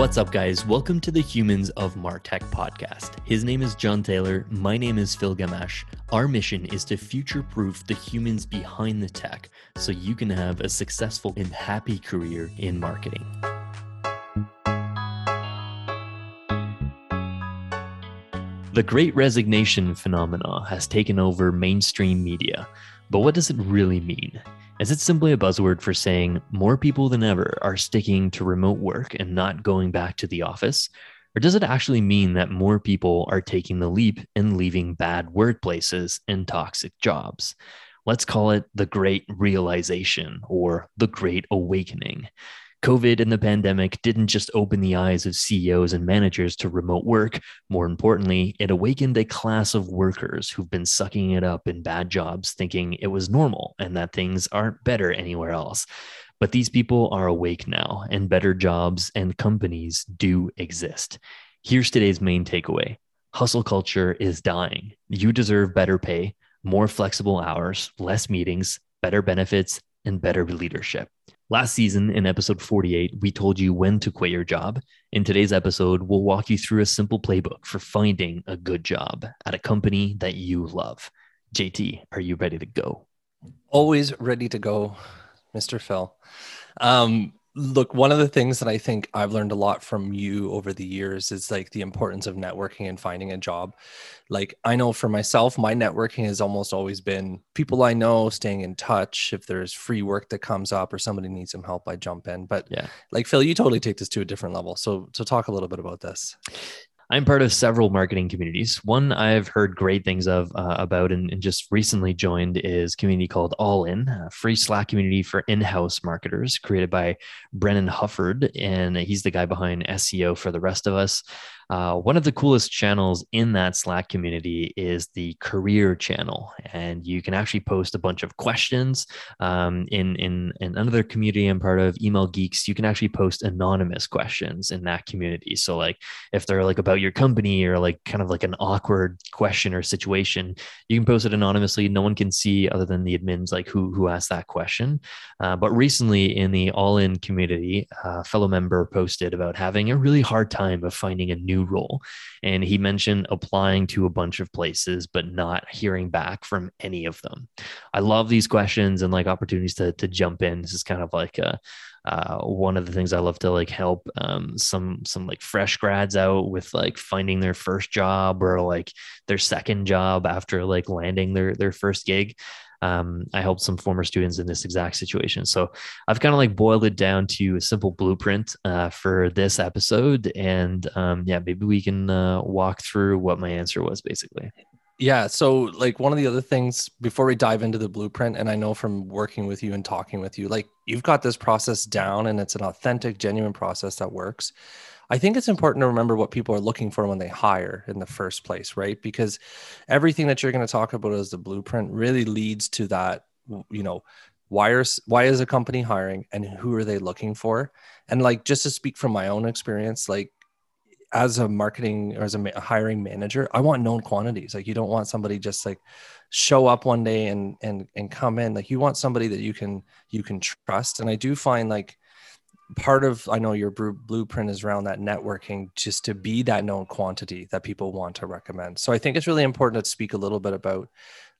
What's up, guys? Welcome to the Humans of Martech podcast. His name is John Taylor. My name is Phil Gamache. Our mission is to future proof the humans behind the tech so you can have a successful and happy career in marketing. The great resignation phenomena has taken over mainstream media, but what does it really mean? Is it simply a buzzword for saying more people than ever are sticking to remote work and not going back to the office? Or does it actually mean that more people are taking the leap and leaving bad workplaces and toxic jobs? Let's call it the great realization or the great awakening. COVID and the pandemic didn't just open the eyes of CEOs and managers to remote work. More importantly, it awakened a class of workers who've been sucking it up in bad jobs, thinking it was normal and that things aren't better anywhere else. But these people are awake now, and better jobs and companies do exist. Here's today's main takeaway hustle culture is dying. You deserve better pay, more flexible hours, less meetings, better benefits, and better leadership. Last season, in episode 48, we told you when to quit your job. In today's episode, we'll walk you through a simple playbook for finding a good job at a company that you love. JT, are you ready to go? Always ready to go, Mr. Phil. Um, look one of the things that i think i've learned a lot from you over the years is like the importance of networking and finding a job. Like i know for myself my networking has almost always been people i know staying in touch. If there's free work that comes up or somebody needs some help i jump in. But yeah. like phil you totally take this to a different level. So so talk a little bit about this I'm part of several marketing communities. One I've heard great things of uh, about and, and, just recently joined is community called All In, a free Slack community for in-house marketers created by Brennan Hufford, and he's the guy behind SEO for the rest of us. Uh, one of the coolest channels in that Slack community is the career channel, and you can actually post a bunch of questions. Um, in in in another community I'm part of, Email Geeks, you can actually post anonymous questions in that community. So like if they're like about your company or like kind of like an awkward question or situation, you can post it anonymously. No one can see other than the admins like who who asked that question. Uh, but recently in the All In community, a fellow member posted about having a really hard time of finding a new new role. And he mentioned applying to a bunch of places, but not hearing back from any of them. I love these questions and like opportunities to, to jump in. This is kind of like a, uh, one of the things I love to like help um, some some like fresh grads out with like finding their first job or like their second job after like landing their their first gig um, I helped some former students in this exact situation. So I've kind of like boiled it down to a simple blueprint uh, for this episode. And um, yeah, maybe we can uh, walk through what my answer was basically. Yeah. So, like, one of the other things before we dive into the blueprint, and I know from working with you and talking with you, like, you've got this process down and it's an authentic, genuine process that works. I think it's important to remember what people are looking for when they hire in the first place, right? Because everything that you're going to talk about as the blueprint really leads to that, you know, why are why is a company hiring and who are they looking for? And like just to speak from my own experience, like as a marketing or as a hiring manager, I want known quantities. Like you don't want somebody just like show up one day and and and come in. Like you want somebody that you can you can trust. And I do find like part of i know your blueprint is around that networking just to be that known quantity that people want to recommend. So i think it's really important to speak a little bit about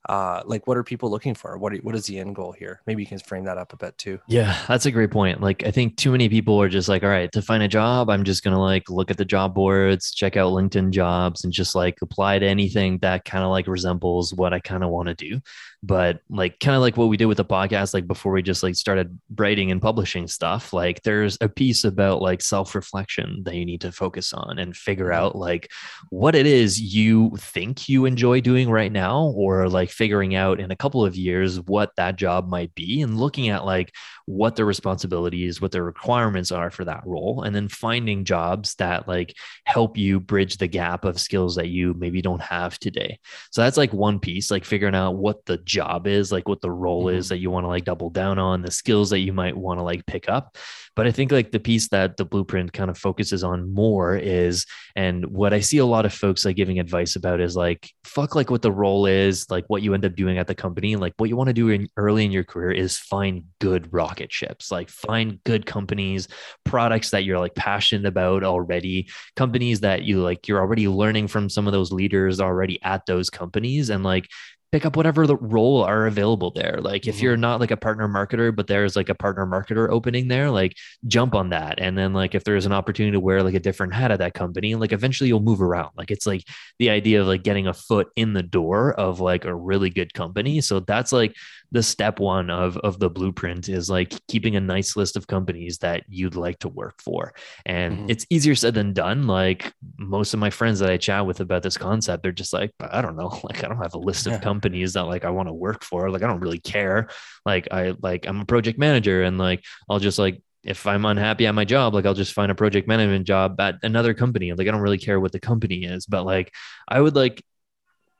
uh, like what are people looking for? What, are, what is the end goal here? Maybe you can frame that up a bit too. Yeah that's a great point. Like i think too many people are just like all right to find a job i'm just gonna like look at the job boards check out linkedin jobs and just like apply to anything that kind of like resembles what i kind of want to do. But like kind of like what we did with the podcast like before we just like started writing and publishing stuff like there's a piece about like self-reflection that you need to focus on and figure mm-hmm. out like what it is you think you enjoy doing right now or like figuring out in a couple of years what that job might be and looking at like what their responsibilities what their requirements are for that role and then finding jobs that like help you bridge the gap of skills that you maybe don't have today so that's like one piece like figuring out what the job is, like what the role mm-hmm. is that you want to like double down on, the skills that you might want to like pick up. But I think like the piece that the blueprint kind of focuses on more is, and what I see a lot of folks like giving advice about is like, fuck like what the role is, like what you end up doing at the company. Like what you want to do in early in your career is find good rocket ships, like find good companies, products that you're like passionate about already, companies that you like you're already learning from some of those leaders already at those companies and like pick up whatever the role are available there. Like if mm-hmm. you're not like a partner marketer, but there's like a partner marketer opening there, like jump on that. And then like if there's an opportunity to wear like a different hat at that company, like eventually you'll move around. Like it's like the idea of like getting a foot in the door of like a really good company. So that's like the step one of of the blueprint is like keeping a nice list of companies that you'd like to work for. And mm-hmm. it's easier said than done. Like most of my friends that i chat with about this concept they're just like i don't know. Like i don't have a list of companies that like i want to work for. Like i don't really care. Like i like i'm a project manager and like i'll just like if I'm unhappy at my job, like I'll just find a project management job at another company. Like I don't really care what the company is, but like I would like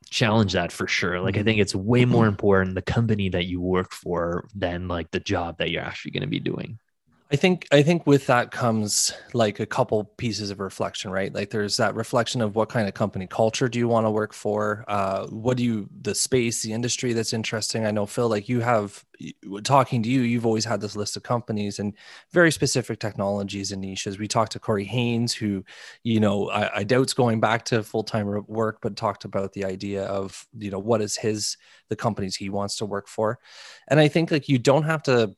challenge that for sure. Like I mm-hmm. think it's way more important the company that you work for than like the job that you're actually going to be doing. I think I think with that comes like a couple pieces of reflection, right? Like there's that reflection of what kind of company culture do you want to work for? Uh, what do you the space, the industry that's interesting? I know Phil, like you have talking to you, you've always had this list of companies and very specific technologies and niches. We talked to Corey Haines, who, you know, I, I doubt's going back to full time work, but talked about the idea of you know what is his the companies he wants to work for, and I think like you don't have to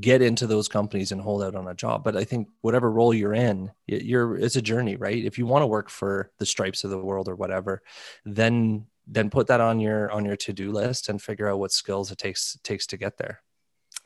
get into those companies and hold out on a job. But i think whatever role you're in you're it's a journey right? If you want to work for the stripes of the world or whatever then then put that on your on your to-do list and figure out what skills it takes takes to get there.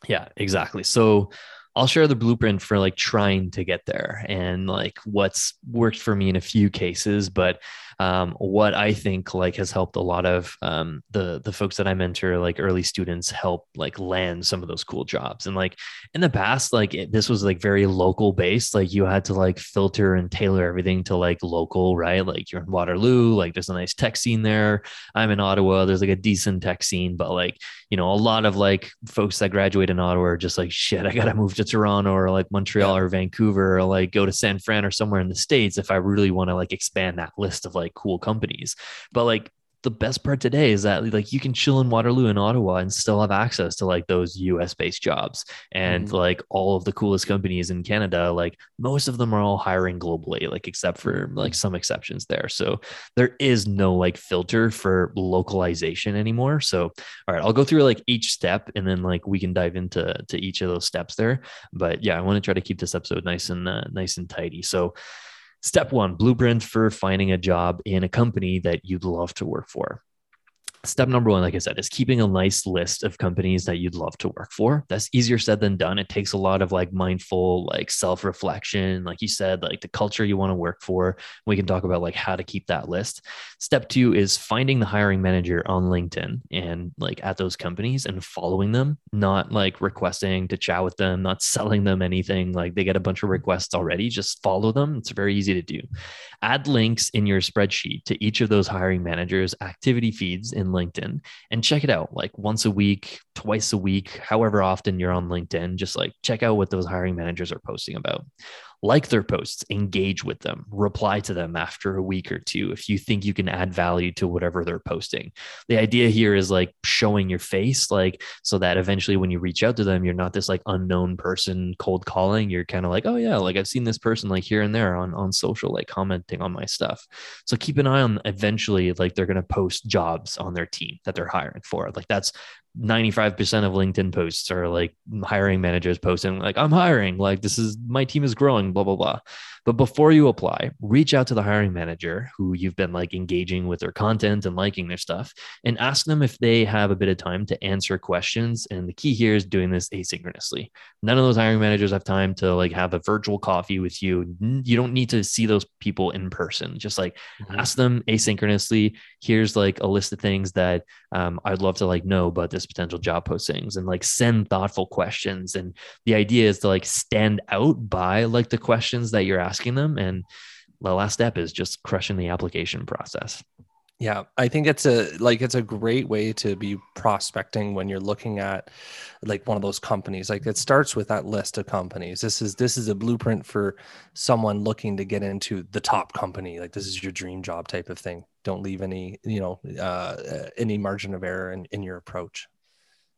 Yeah exactly. So I'll share the blueprint for like trying to get there and like what's worked for me in a few cases, but um, what I think like has helped a lot of um, the the folks that I mentor, like early students, help like land some of those cool jobs. And like in the past, like it, this was like very local based. Like you had to like filter and tailor everything to like local, right? Like you're in Waterloo, like there's a nice tech scene there. I'm in Ottawa, there's like a decent tech scene, but like you know a lot of like folks that graduate in Ottawa are just like shit. I gotta move to Toronto or like Montreal or Vancouver or like go to San Fran or somewhere in the states if I really want to like expand that list of like like cool companies. But like the best part today is that like you can chill in Waterloo and Ottawa and still have access to like those US based jobs. And mm-hmm. like all of the coolest companies in Canada like most of them are all hiring globally like except for like some exceptions there. So there is no like filter for localization anymore. So all right I'll go through like each step and then like we can dive into to each of those steps there. But yeah I want to try to keep this episode nice and uh, nice and tidy. So Step one blueprint for finding a job in a company that you'd love to work for step number one, like I said, is keeping a nice list of companies that you'd love to work for. That's easier said than done. It takes a lot of like mindful, like self reflection, like you said, like the culture you want to work for. We can talk about like how to keep that list. Step two is finding the hiring manager on LinkedIn and like at those companies and following them, not like requesting to chat with them, not selling them anything. Like they get a bunch of requests already, just follow them. It's very easy to do. Add links in your spreadsheet to each of those hiring managers' activity feeds in LinkedIn and check it out like once a week, twice a week, however often you're on LinkedIn. Just like check out what those hiring managers are posting about like their posts, engage with them, reply to them after a week or two if you think you can add value to whatever they're posting. The idea here is like showing your face, like so that eventually when you reach out to them, you're not this like unknown person cold calling. You're kind of like, oh yeah, like I've seen this person like here and there on on social, like commenting on my stuff. So keep an eye on eventually, like they're gonna post jobs on their team that they're hiring for. Like that's 95% of LinkedIn posts are like hiring managers posting like I'm hiring, like this is my team is growing, blah blah blah. But before you apply, reach out to the hiring manager who you've been like engaging with their content and liking their stuff and ask them if they have a bit of time to answer questions. And the key here is doing this asynchronously. None of those hiring managers have time to like have a virtual coffee with you. You don't need to see those people in person. Just like mm-hmm. ask them asynchronously. Here's like a list of things that um, I'd love to like know about this potential job postings and like send thoughtful questions. And the idea is to like stand out by like the questions that you're asking them. And the last step is just crushing the application process. Yeah, I think it's a like it's a great way to be prospecting when you're looking at like one of those companies. Like it starts with that list of companies. This is this is a blueprint for someone looking to get into the top company. Like this is your dream job type of thing. don't leave any you know uh, any margin of error in, in your approach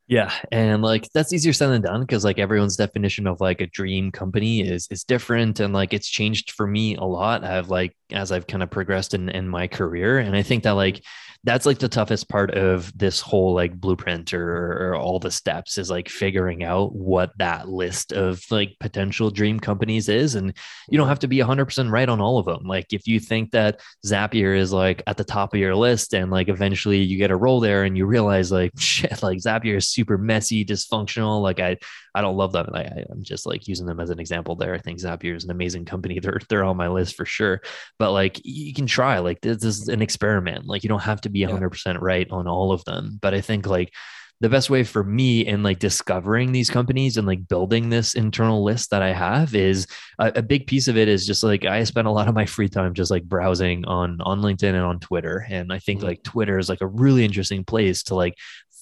yeah, and like that's easier said than done because like everyone's definition of like a dream company is is different and like it's changed for me a lot. I've like as I've kind of progressed in in my career, and I think that like that's like the toughest part of this whole like blueprint or, or, all the steps is like figuring out what that list of like potential dream companies is and you don't have to be 100% right on all of them. Like if you think that zapier is like at the top of your list and like eventually you get a role there and you realize like shit like zapier is super messy dysfunctional like i i don't love them. I, i'm just like using them as an example there. I think zapier is an amazing company. They're they're on my list for sure. But like you can try. Like this is an experiment. Like you don't have to be 100% yeah. right on all of them but i think like the best way for me in like discovering these companies and like building this internal list that I have is a, a, big piece of it is just like I spend a lot of my free time just like browsing on on LinkedIn and on Twitter. And I think mm-hmm. like Twitter is like a really interesting place to like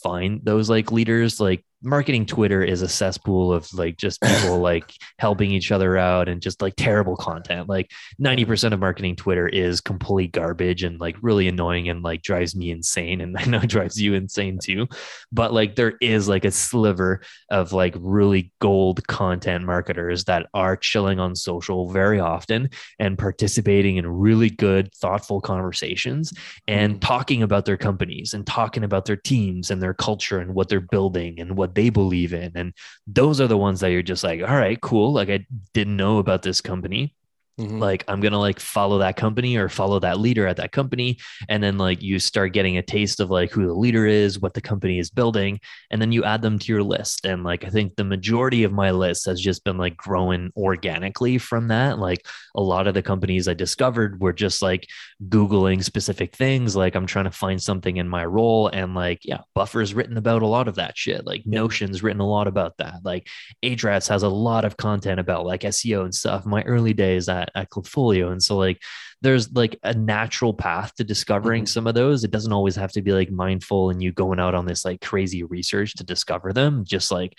find those like leaders like marketing Twitter is a cesspool of like just people like helping each other out and just like terrible content. Like 90% of marketing Twitter is complete garbage and like really annoying and like drives me insane. And I know it drives you insane too. But like there is like a sliver of like really gold content marketers that are chilling on social very often and participating in really good, thoughtful conversations and mm-hmm. talking about their companies and talking about their teams and their culture and what they're building and what they believe in. And those are the ones that you're just like, all right, cool. Like I didn't know about this company. Mm-hmm. Like I'm gonna like follow that company or follow that leader at that company, and then like you start getting a taste of like who the leader is, what the company is building, and then you add them to your list. And like I think the majority of my list has just been like growing organically from that. Like a lot of the companies I discovered were just like googling specific things. Like I'm trying to find something in my role, and like yeah, Buffer's written about a lot of that shit. Like Notion's written a lot about that. Like Ahrefs has a lot of content about like SEO and stuff. My early days at, at Klipfolio. And so like there's like a natural path to discovering mm-hmm. some of those. It doesn't always have to be like mindful and you going out on this like crazy research to discover them. Just like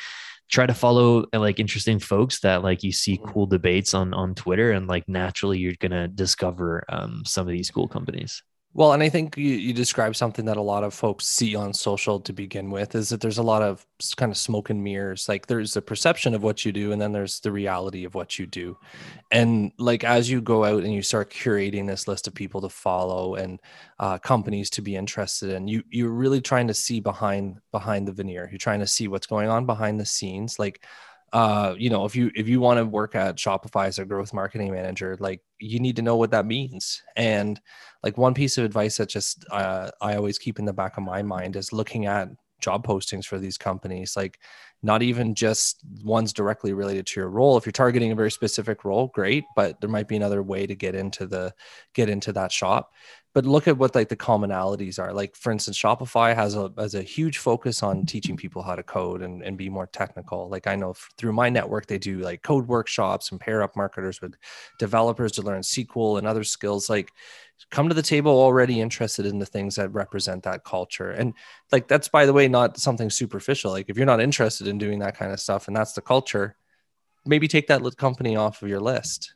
try to follow like interesting folks that like you see mm-hmm. cool debates on on Twitter and like naturally you're gonna discover um, some of these cool companies. Well, and I think you, you describe something that a lot of folks see on social to begin with is that there's a lot of kind of smoke and mirrors. Like there's a perception of what you do, and then there's the reality of what you do. And like as you go out and you start curating this list of people to follow and uh, companies to be interested in, you you're really trying to see behind behind the veneer. You're trying to see what's going on behind the scenes. Like uh, you know, if you if you want to work at Shopify as a growth marketing manager, like you need to know what that means. And like one piece of advice that just uh, I always keep in the back of my mind is looking at job postings for these companies, like not even just ones directly related to your role. If you're targeting a very specific role, great, but there might be another way to get into the get into that shop but look at what like the commonalities are. Like for instance shopify has a has a huge focus on teaching people how to code and, and be more technical. Like i know through my network they do like code workshops and pair up marketers with developers to learn sql and other skills. Like come to the table already interested in the things that represent that culture. And like that's by the way not something superficial. Like if you're not interested in doing that kind of stuff and that's the culture maybe take that company off of your list.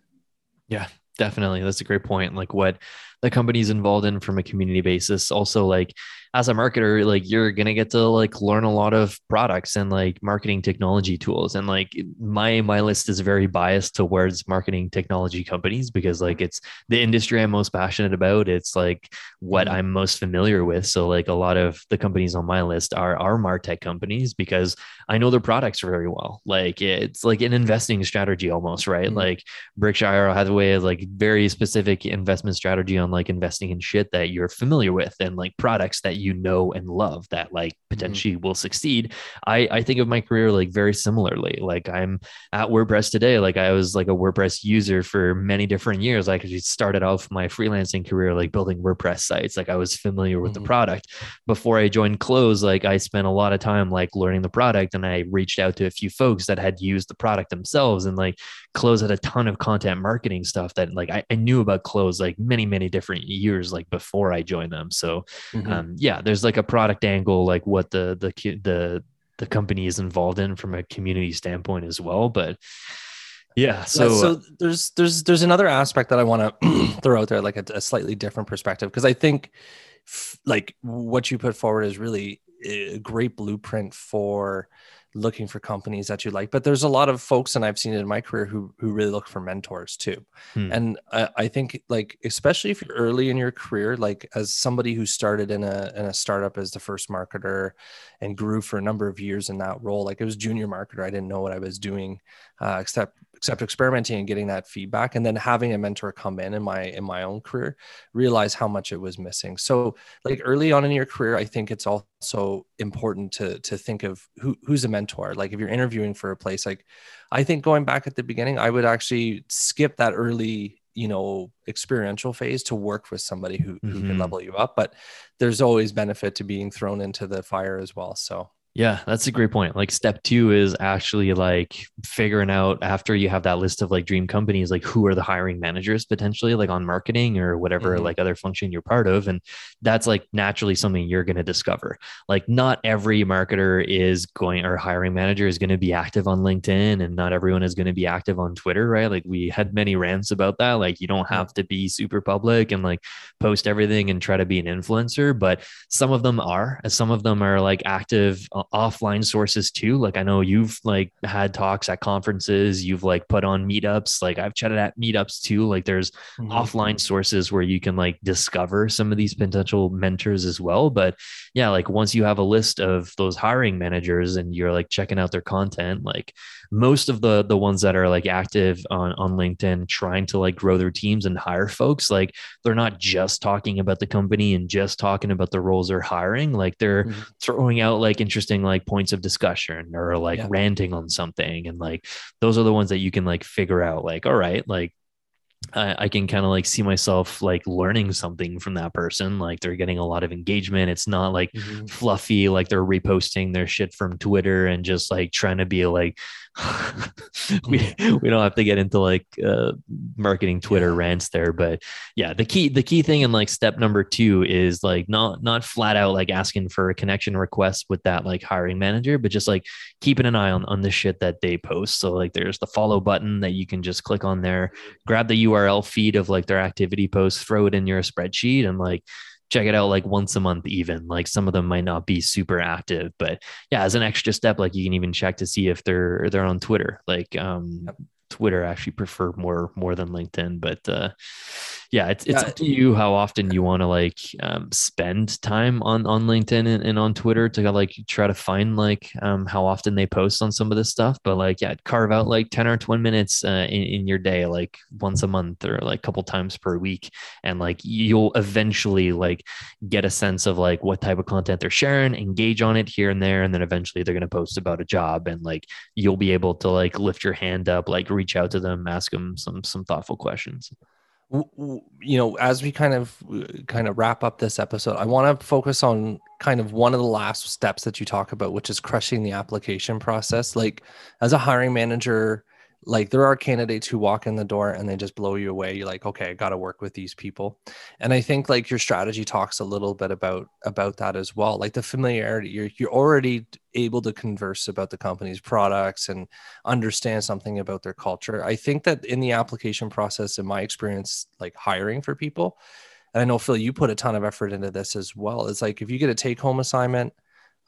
Yeah definitely. That's a great point. Like what the company's involved in from a community basis. Also like as a marketer like you're gonna get to like learn a lot of products and like marketing technology tools. And like my my list is very biased towards marketing technology companies because like it's the industry i'm most passionate about. It's like what mm-hmm. i'm most familiar with. So like a lot of the companies on my list are are martech companies because i know their products very well. Like it's like an investing strategy almost right? Mm-hmm. like berkshire hathaway has like very specific investment strategy on like investing in shit that you're familiar with and like products that you know and love that like mm-hmm. potentially mm-hmm. will succeed. I I think of my career like very similarly. Like I'm at WordPress today. Like I was like a WordPress user for many different years. Like I started off my freelancing career like building WordPress sites. Like I was familiar with mm-hmm. the product before I joined Close. Like I spent a lot of time like learning the product, and I reached out to a few folks that had used the product themselves. And like Close had a ton of content marketing stuff that like I, I knew about Close like many many different years like before I joined them. So mm-hmm. um, yeah there's like a product angle, like what the the the the company is involved in from a community standpoint as well. But Yeah. So, yeah, so there's there's there's another aspect that I want to throw out there, like a, a slightly different perspective, because I think f- like what you put forward is really a great blueprint for looking for companies that you like but there's a lot of folks and i've seen it in my career who who really look for mentors too hmm. and I, I, think like especially if you're early in your career like as somebody who started in a in a startup as the first marketer and grew for a number of years in that role like it was junior marketer i didn't know what i was doing uh, except except experimenting and getting that feedback and then having a mentor come in in my in my own career realize how much it was missing. So like early on in your career i think it's also important to to think of who who's a mentor. Like if you're interviewing for a place like i think going back at the beginning i would actually skip that early you know experiential phase to work with somebody who, who mm-hmm. can level you up but there's always benefit to being thrown into the fire as well. So yeah, that's a great point. Like step two is actually like figuring out after you have that list of like dream companies, like who are the hiring managers potentially like on marketing or whatever mm-hmm. like other function you're part of. And that's like naturally something you're going to discover. Like not every marketer is going or hiring manager is going to be active on LinkedIn and not everyone is going to be active on Twitter, right? Like we had many rants about that. Like you don't have to be super public and like post everything and try to be an influencer, but some of them are, some of them are like active offline sources too. Like i know you've like had talks at conferences you've like put on meetups like i've chatted at meetups too. Like there's mm-hmm. offline sources where you can like discover some of these potential mentors as well. But yeah like once you have a list of those hiring managers and you're like checking out their content like most of the the ones that are like active on on linkedin trying to like grow their teams and hire folks like they're not just talking about the company and just talking about the roles they're hiring like they're mm-hmm. throwing out like interesting like points of discussion or like yeah. ranting on something and like those are the ones that you can like figure out like all right like I, I can kind of like see myself like learning something from that person. Like they're getting a lot of engagement. It's not like mm-hmm. fluffy, like they're reposting their shit from Twitter and just like trying to be like we we don't have to get into like uh, marketing Twitter rants there, but yeah, the key the key thing in like step number two is like not not flat out like asking for a connection request with that like hiring manager, but just like keeping an eye on on the shit that they post. So like there's the follow button that you can just click on there, grab the URL feed of like their activity posts, throw it in your spreadsheet, and like check it out like once a month even like some of them might not be super active but yeah as an extra step like you can even check to see if they're they're on twitter like um yep. twitter actually prefer more more than linkedin but uh yeah, it's it's yeah. up to you how often you want to like um, spend time on on LinkedIn and, and, on Twitter to like try to find like um, how often they post on some of this stuff. But like, yeah, carve out like ten or twenty minutes uh, in, in your day, like once a month or like a couple times per week, and like you'll eventually like get a sense of like what type of content they're sharing, engage on it here and there, and then eventually they're gonna post about a job, and like you'll be able to like lift your hand up, like reach out to them, ask them some some thoughtful questions you know as we kind of uh, kind of wrap up this episode i want to focus on kind of one of the last steps that you talk about which is crushing the application process. Like as a hiring manager like there are candidates who walk in the door and they just blow you away. You're like okay i got to work with these people. And i think like your strategy talks a little bit about about that as well like the familiarity. You're you're already able to converse about the company's products and understand something about their culture. I think that in the application process in my experience like hiring for people and i know phil you put a ton of effort into this as well it's like if you get a take home assignment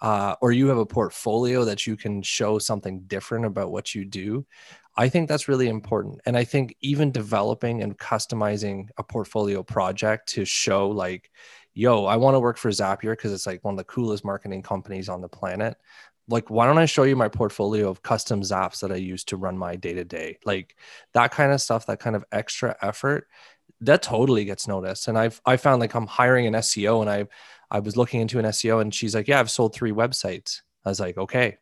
uh, or you have a portfolio that you can show something different about what you do I think that's really important. And I think even developing and customizing a portfolio project to show like, yo, I want to work for Zapier because it's like one of the coolest marketing companies on the planet. Like, why don't I show you my portfolio of custom zaps that I use to run my day to day? Like that kind of stuff, that kind of extra effort, that totally gets noticed. And I've I found like I'm hiring an SEO and I I was looking into an SEO and she's like, Yeah, I've sold three websites. I was like, okay,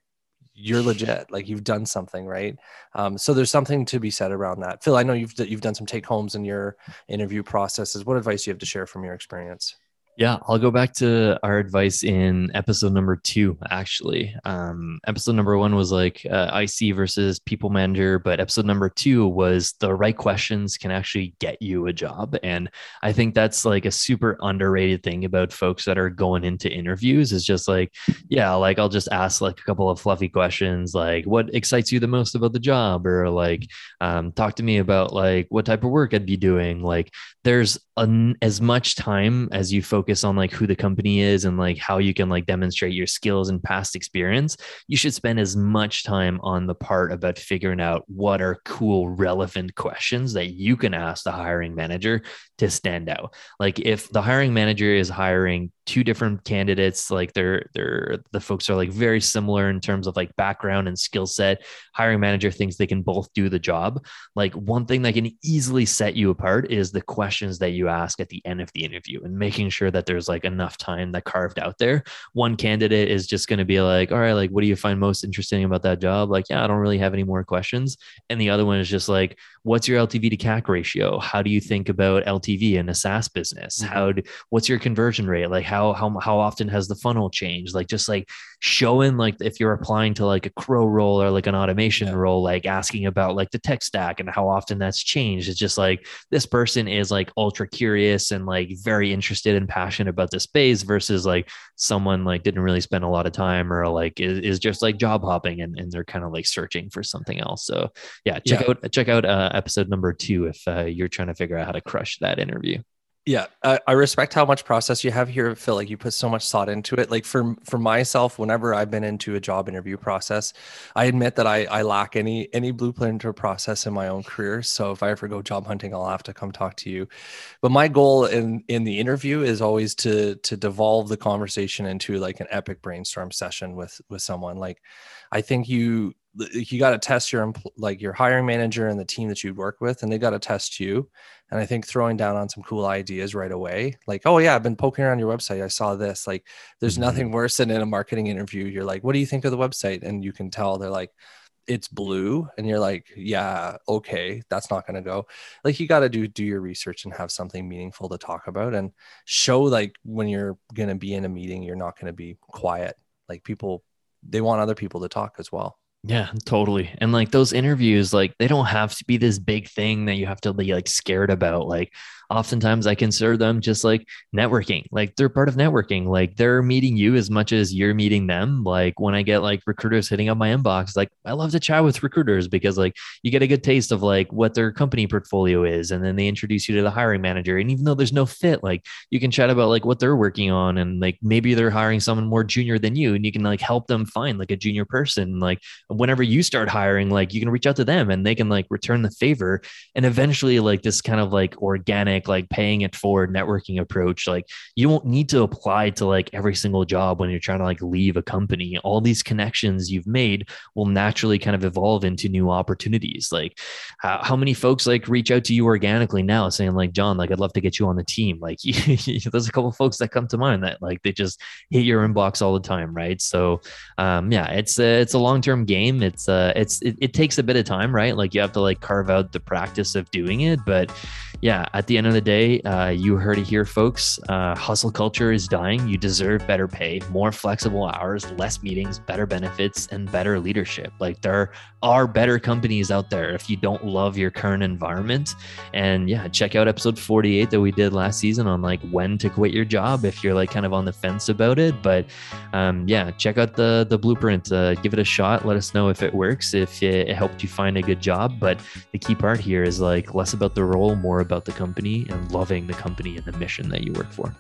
you're legit. Like you've done something right? Um, so there's something to be said around that. Phil i know you've you've done some take homes in your interview processes. What advice do you have to share from your experience Yeah, I'll go back to our advice in episode number two, actually. Um, episode number one was like uh, IC versus people manager, but episode number two was the right questions can actually get you a job. And I think that's like a super underrated thing about folks that are going into interviews is just like, yeah, like I'll just ask like a couple of fluffy questions, like what excites you the most about the job, or like um, talk to me about like what type of work I'd be doing. Like there's an, as much time as you focus focus on like who the company is and like how you can like demonstrate your skills and past experience, you should spend as much time on the part about figuring out what are cool, relevant questions that you can ask the hiring manager to stand out. Like if the hiring manager is hiring two different candidates like they're they're the folks are like very similar in terms of like background and skill set hiring manager thinks they can both do the job like one thing that can easily set you apart is the questions that you ask at the end of the interview and making sure that there's like enough time that carved out there. One candidate is just going to be like all right like what do you find most interesting about that job? Like yeah i don't really have any more questions. And the other one is just like what's your ltv to cac ratio? How do you think about ltv in a saas business? Mm-hmm. how do, what's your conversion rate? Like how how how often has the funnel changed? Like just like showing like if you're applying to like a CRO role or like an automation yeah. role like asking about like the tech stack and how often that's changed it's just like this person is like ultra curious and like very interested and passionate about the space versus like someone like didn't really spend a lot of time or like is, is just like job hopping and, and they're kind of like searching for something else so yeah check yeah. out check out uh, episode number two if uh, you're trying to figure out how to crush that interview yeah, I, I respect how much process you have here, Phil. Like you put so much thought into it. Like for for myself, whenever I've been into a job interview process, I admit that I I lack any any blueprint or process in my own career. So if I ever go job hunting, I'll have to come talk to you. But my goal in in the interview is always to to devolve the conversation into like an epic brainstorm session with with someone. Like I think you you got to test your like your hiring manager and the team that you'd work with and they got to test you. And i think throwing down on some cool ideas right away like oh yeah i've been poking around your website. I saw this. Like there's mm-hmm. nothing worse than in a marketing interview you're like what do you think of the website? And you can tell they're like it's blue. And you're like yeah okay that's not going to go. Like you got to do do your research and have something meaningful to talk about and show like when you're going to be in a meeting you're not going to be quiet. Like people they want other people to talk as well yeah, totally. And like those interviews, like they don't have to be this big thing that you have to be like scared about. Like oftentimes I consider them just like networking. Like they're part of networking. Like they're meeting you as much as you're meeting them. Like when I get like recruiters hitting up my inbox, like I love to chat with recruiters because like you get a good taste of like what their company portfolio is. And then they introduce you to the hiring manager. And even though there's no fit, like you can chat about like what they're working on and like maybe they're hiring someone more junior than you and you can like help them find like a junior person. Like whenever you start hiring, like you can reach out to them and they can like return the favor. And eventually like this kind of like organic organic, like paying it forward networking approach. Like you don't need to apply to like every single job when you're trying to like leave a company. All these connections you've made will naturally kind of evolve into new opportunities. Like how, how many folks like reach out to you organically now saying like, John, like I'd love to get you on the team. Like there's a couple folks that come to mind that like they just hit your inbox all the time. Right. So um, yeah, it's a, it's a long-term game. It's uh, it's, it, it takes a bit of time, right? Like you have to like carve out the practice of doing it, but yeah, at the end of the day, uh, you heard it here, folks. Uh, hustle culture is dying. You deserve better pay, more flexible hours, less meetings, better benefits, and better leadership. Like there are better companies out there if you don't love your current environment. And yeah, check out episode 48 that we did last season on like when to quit your job if you're like kind of on the fence about it. But um, yeah, check out the the blueprint. Uh, give it a shot. Let us know if it works, if it, helped you find a good job. But the key part here is like less about the role, more about the and loving the company and the mission that you work for.